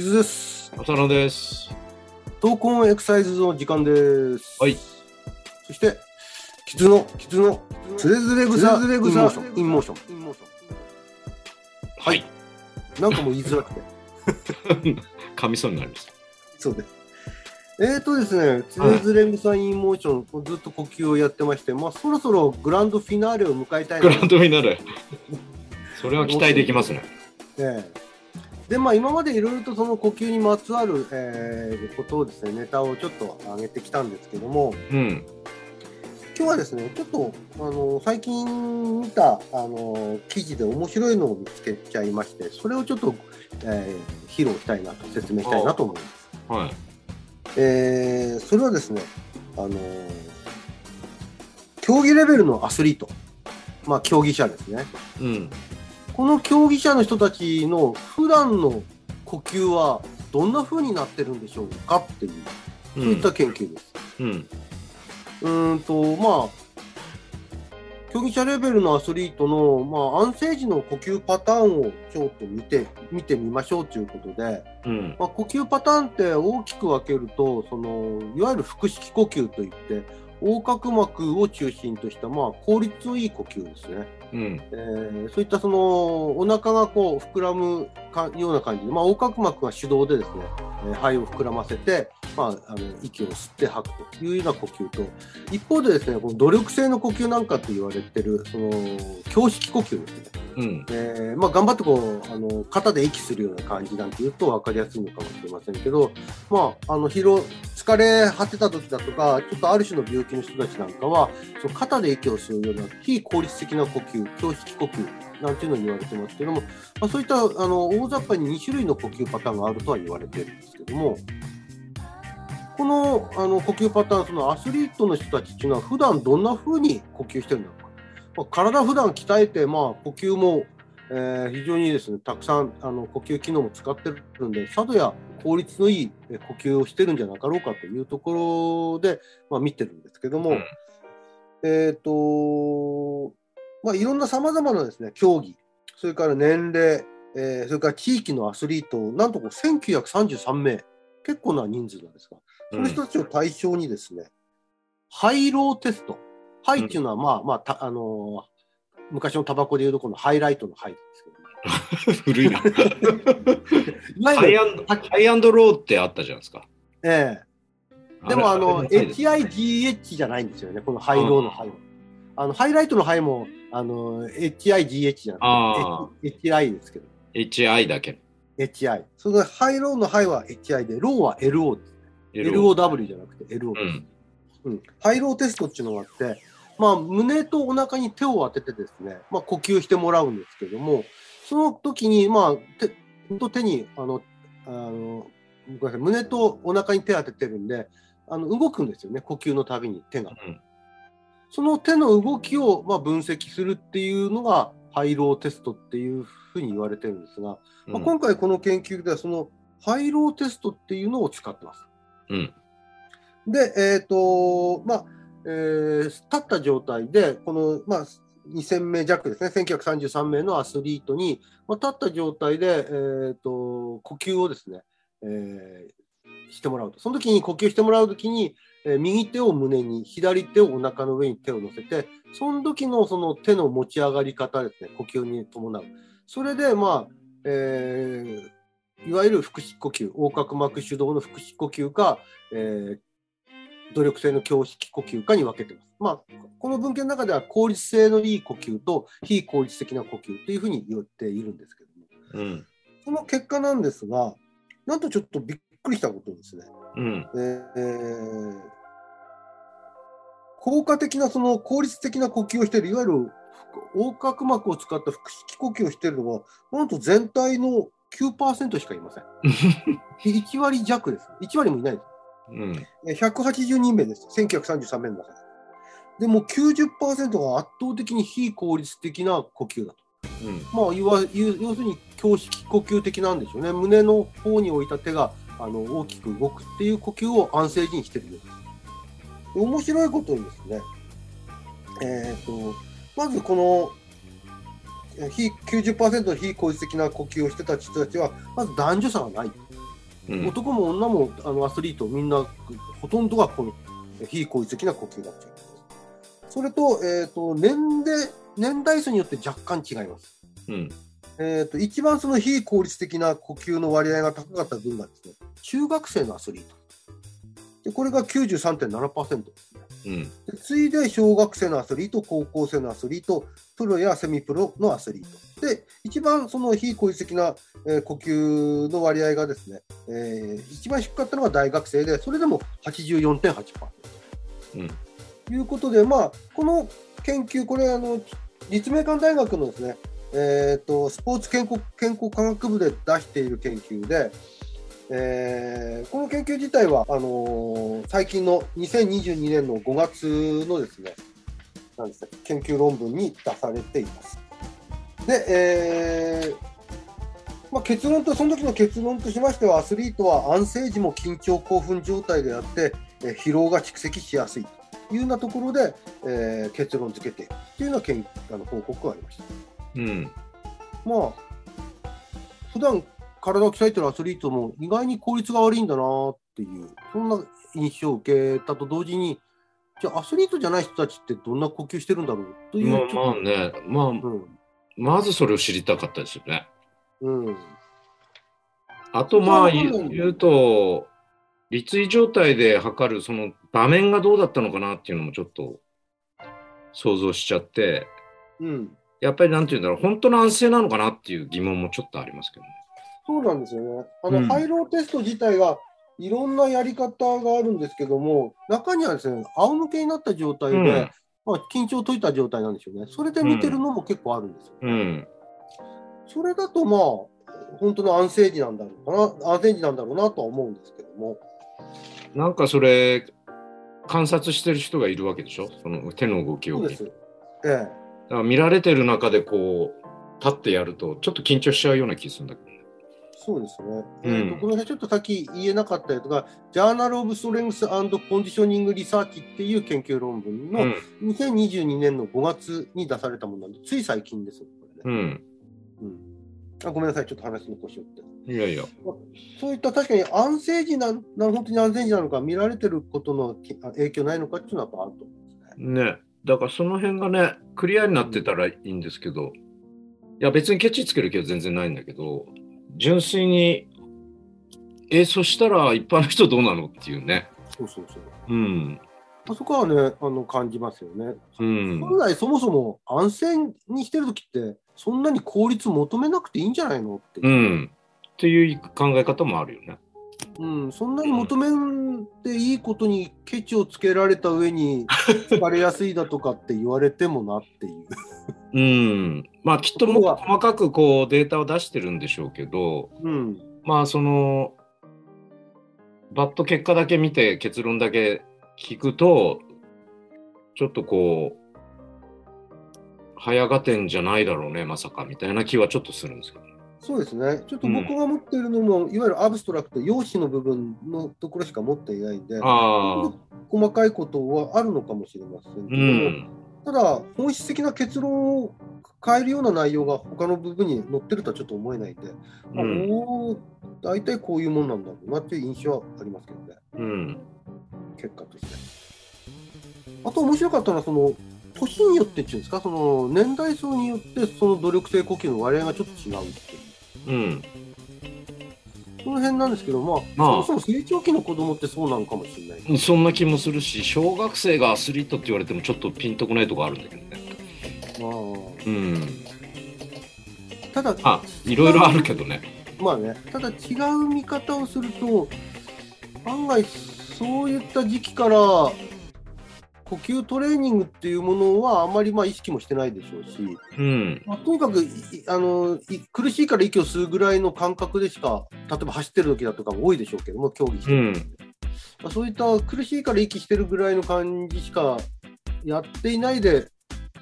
kisuです。浅野です。トーク・オン・エクササイズの時間です。はい。そして、傷の、傷の、つれづれ草、つれづれ草、インモーション。はい。なんかもう言いづらくて。噛みそうになりました。そうです。えーとですね、つれづれ草 in motion、ずっと呼吸をやってまして、まあ、そろそろグランドフィナーレを迎えたいなグランドフィナーレ。それは期待できますね。ええでまあ、今までいろいろとその呼吸にまつわる、えーことをですねネタをちょっと上げてきたんですけどもうん。今日はですねちょっとあの最近見たあの記事で面白いのを見つけちゃいましてそれをちょっと、えー披露したいなと説明したいなと思います。はい。えーそれはですねあの競技レベルのアスリート、まあ、競技者ですねうん。この競技者の人たちの普段の呼吸はどんな風になってるんでしょうかっていうそういった研究です。うん。うーんとまあ競技者レベルのアスリートの、まあ、安静時の呼吸パターンをちょっと見て見てみましょうということで、うん。まあ、呼吸パターンって大きく分けるとそのいわゆる腹式呼吸といって横隔膜を中心とした、まあ、効率のいい呼吸ですね。うん。えーそういったそのお腹がこう膨らむかような感じで、まあ、横隔膜が手動でですね、えー肺を膨らませて、まあ、あの息を吸って吐くというような呼吸と一方でですねこの努力性の呼吸なんかって言われてるその胸式呼吸ですね、うん。えーまあ、頑張ってこうあの肩で息するような感じなんていうと分かりやすいのかもしれませんけど、まあ、あの疲労疲れ果てた時だとかちょっとある種の病気の人たちなんかはその肩で息を吸うような非効率的な呼吸胸式呼吸なんていうのを言われてますけども、まあ、そういったあの大雑把に2種類の呼吸パターンがあるとは言われてるんですけどもこのあの呼吸パターンそのアスリートの人たちっていうのは普段どんな風に呼吸してるんだろ、まあ、体普段鍛えて、まあ、呼吸もえー非常にですねたくさんあの呼吸機能も使ってるんで佐渡や効率のいいえー呼吸をしてるんじゃなかろうかというところで、まあ、見てるんですけども、うん。えっ、とまあいろんなさまざまなですね競技それから年齢、えーそれから地域のアスリートなんとこう1933名結構な人数なんですがその人たちを対象にですね、ハイローテストハイっていうのはまあまあたあのー昔のタバコでいうとこのハイライトのハイですけど、古いな。High and、Low ってあったじゃないですか。ええでもあの、HIGH じゃないんですよね、このハイローのハイは。あのハイライトのハイもあの HIGH じゃなくて H- HI ですけど、HI だけ。HI。そのハイローのハイは HI で、ローは LO です。LOW じゃなくて LO です。うん。うん、ハイローテストっていうのがあって、まあ、胸とお腹に手を当ててですね、まあ、呼吸してもらうんですけども、その時に、まあ、手と手にあのあのごめんなさい胸とお腹に手を当ててるんであの動くんですよね、呼吸のたびに手が。うんその手の動きを、まあ、分析するっていうのが、ハイローテストっていうふうに言われてるんですが、まあ、今回この研究では、そのハイローテストっていうのを使ってます。うん。で、えっ、と、まあ、えー立った状態で、この、まあ、2000名弱ですね、1933名のアスリートに、まあ、立った状態で、えー、と呼吸をですね、えーしてもらうと。その時に呼吸してもらう時に、えー右手を胸に、左手をお腹の上に手を乗せて、その時のその手の持ち上がり方ですね、呼吸に伴う。それで、まあ、えーいわゆる腹式呼吸、横隔膜主導の腹式呼吸か、えー努力性の胸式呼吸かに分けてます。まあ、この文献の中では効率性のいい呼吸と非効率的な呼吸というふうに言っているんですけども、うん。その結果なんですが、なんとちょっとびっくりしたことにですね、うん。えー効果的なその効率的な呼吸をしている、いわゆる横隔膜を使った腹式呼吸をしているのは、なんと全体の9%しかいません。1割弱です。1割もいないです。うん。え180人名です。1933名の中で。でも90%が圧倒的に非効率的な呼吸だと。うん。まあ、要するに胸式呼吸的なんでしょうね。胸の方に置いた手があの大きく動くっていう呼吸を安静時にしてるようです。で面白いことにですね、えー、とまずこの非90%の非効率的な呼吸をしてた人たちはまず男女差がない、うん男も女もあのアスリートみんなほとんどがこの非効率的な呼吸だっていうそれと,、えー、と年齢年代数によって若干違います。うん。えー、と一番その非効率的な呼吸の割合が高かった分がですね中学生のアスリートでこれが93.7%ですねうん。で次いで小学生のアスリート高校生のアスリートプロやセミプロのアスリートで一番その非効率的な、えー呼吸の割合がですね、えー一番低かったのが大学生でそれでも84.8%うん。ということで、まあ、この研究、これ、あの立命館大学のですね、えー、とスポーツ健康健康科学部で出している研究で、えーこの研究自体はあのー最近の2022年の5月のですねなんですね研究論文に出されています。で、えーまあ、結論とその時の結論としましてはアスリートは安静時も緊張興奮状態であって、えー疲労が蓄積しやすいというようなところで、えー結論付けてというような研あの報告がありました。うん。まあ、普段体を鍛えてるアスリートも意外に効率が悪いんだなっていう、そんな印象を受けたと同時に、じゃあアスリートじゃない人たちってどんな呼吸してるんだろうという、まあまあね、まあ、と、うんまずそれを知りたかったですよね。うん、あとまあ言うと、立位状態で測るその場面がどうだったのかなっていうのもちょっと想像しちゃって、うん、やっぱりなんていうんだろう、本当の安静なのかなっていう疑問もちょっとありますけどね。そうなんですよね。あの、うんハイローテスト自体はいろんなやり方があるんですけども、中にはですね、仰向けになった状態で、うんまあ、緊張を解いた状態なんでしょうね。それで見てるのも結構あるんですよ。うん。それだとまあ、本当の安静時なんだろうかな、安静時なんだろうなとは思うんですけども。なんかそれ、観察してる人がいるわけでしょ？その手の動きを。そうです。だかええ。ら見られてる中でこう、立ってやると、ちょっと緊張しちゃうような気がするんだけどね。そうですね。うんえーとこの辺ちょっとさっき言えなかったやつが、Journal of Strength and Conditioning Research っていう研究論文のうん。2022年の5月に出されたものなんで、つい最近ですよ、これね。うん。うんあごめんなさい、ちょっと話の腰をって。いやいや。そういった確かに安静時なん、な本当に安静時なのか、見られてることの影響ないのかっていうのはあると思うんですね。ね。だからその辺がね、クリアになってたらいいんですけど、いや別にケチつける気は全然ないんだけど、純粋に、え、そしたら一般の人どうなのっていうね。そうそうそう。うん。あそこはね、あの感じますよね。うん。本来そもそも安静にしてるときって、そんなに効率求めなくていいんじゃないのって。うん。っていう考え方もあるよね。うん、そんなに求めていいことにケチをつけられた上に疲れやすいだとかって言われてもなっていう。うん。まあきっともっと細かくこうデータを出してるんでしょうけど、うん、まあその、バッと結果だけ見て結論だけ聞くと、ちょっとこう、早がてんじゃないだろうね、まさかみたいな気はちょっとするんですけど。そうですね。ちょっと僕が持っているのも、いわゆるアブストラクト、用紙の部分のところしか持っていないんで、細かいことはあるのかもしれませんけうど、ん。ただ、本質的な結論を変えるような内容が他の部分に載ってるとはちょっと思えないんで、あうん。おー大体こういうもんなんだろうなっていう印象はありますけどね、うん。結果として。あと面白かったのは、その年によってっていうんですか、その年代層によってその努力性呼吸の割合がちょっと違うっていう。うん。その辺なんですけど、まあ、まあそもそも成長期の子供ってそうなのかもしれない。そんな気もするし、小学生がアスリートって言われてもちょっとピンとこないとこあるんだけどね。あうん。あただ、あ、いろいろあるけどね。まあね、ただ違う見方をすると、案外そういった時期から呼吸トレーニングっていうものはあまりまあ意識もしてないでしょうし、うん。まあ、とにかくいあのい苦しいから息を吸うぐらいの感覚でしか、例えば走ってる時だとかも多いでしょうけども、競技してる時まあそういった苦しいから息してるぐらいの感じしかやっていないで、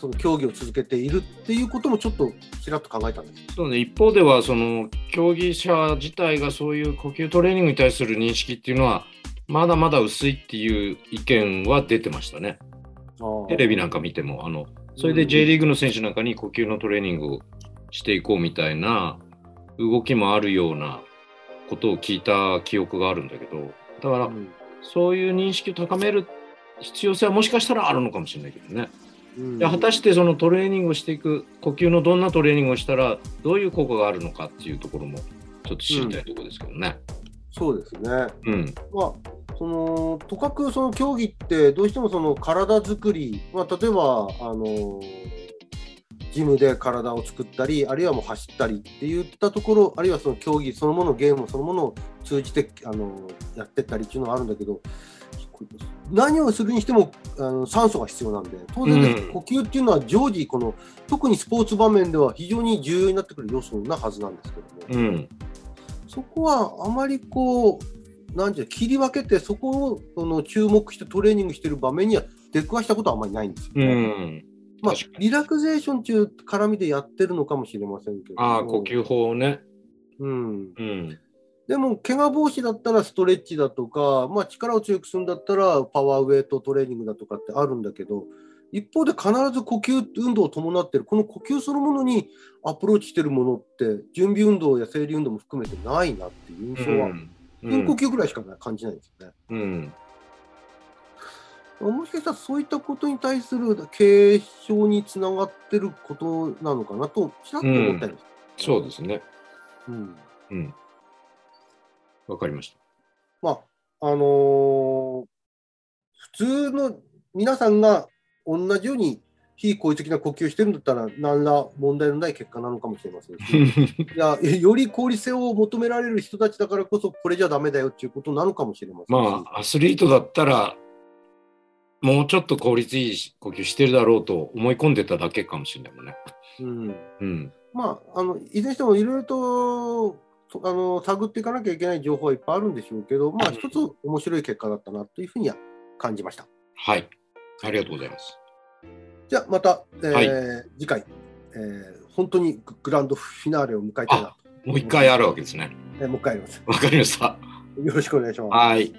その競技を続けているっていうこともちょっとちらっと考えたんです。そうね、一方ではその競技者自体がそういう呼吸トレーニングに対する認識っていうのはまだまだ薄いっていう意見は出てましたね。テレビなんか見てもあのそれで J リーグの選手なんかに呼吸のトレーニングをしていこうみたいな動きもあるようなことを聞いた記憶があるんだけどだからそういう認識を高める必要性はもしかしたらあるのかもしれないけどね。で果たしてそのトレーニングをしていく呼吸のどんなトレーニングをしたらどういう効果があるのかっていうところもちょっと知りたいところですけどね。そうですね。うん。まあ、そのとかくその競技ってどうしてもその体作り、まあ、例えばあのジムで体を作ったりあるいはもう走ったりっていったところあるいはその競技そのものゲームそのものを通じてあのやってったりっていうのはあるんだけど何をするにしてもあの酸素が必要なんで当然です、うん呼吸っていうのは常時この特にスポーツ場面では非常に重要になってくる要素なはずなんですけども、うん。そこはあまりこう、なんていうの切り分けて、そこをその注目してトレーニングしてる場面には出くわしたことはあまりないんですよ、うね。ん。まあリラクゼーションっていう絡みでやってるのかもしれませんけど。ああ、呼吸法をね。うん。うん。でも、怪我防止だったらストレッチだとか、まあ、力を強くするんだったらパワーウェイトトレーニングだとかってあるんだけど、一方で必ず呼吸運動を伴ってる、この呼吸そのものにアプローチしてるものって、準備運動や整理運動も含めてないなっていう印象は、うん深呼吸ぐらいしか感じないんですよね。うん。もしかしたらそういったことに対する継承につながってることなのかなと、ちらっと思ったりです。そうですね。うんうん。わかりました。まあ、あのー普通の皆さんが同じように非効率的な呼吸をしてるんだったら、何ら問題のない結果なのかもしれませんし、いや、より効率性を求められる人たちだからこそ、これじゃダメだよっていうことなのかもしれませんし。まあ、アスリートだったら、もうちょっと効率いい呼吸してるだろうと思い込んでただけかもしれないもんね。うんうん。まあ、あのいずれにしてもいろいろとそあの探っていかなきゃいけない情報はいっぱいあるんでしょうけど、まあ、一つ面白い結果だったなというふうには感じました。はい。ありがとうございます。じゃあ、また、えーはい次回、えー本当にググランドフィナーレを迎えたいなと、もう一回あるわけですね。えーもう一回やります。わかりました。よろしくお願いします。はい。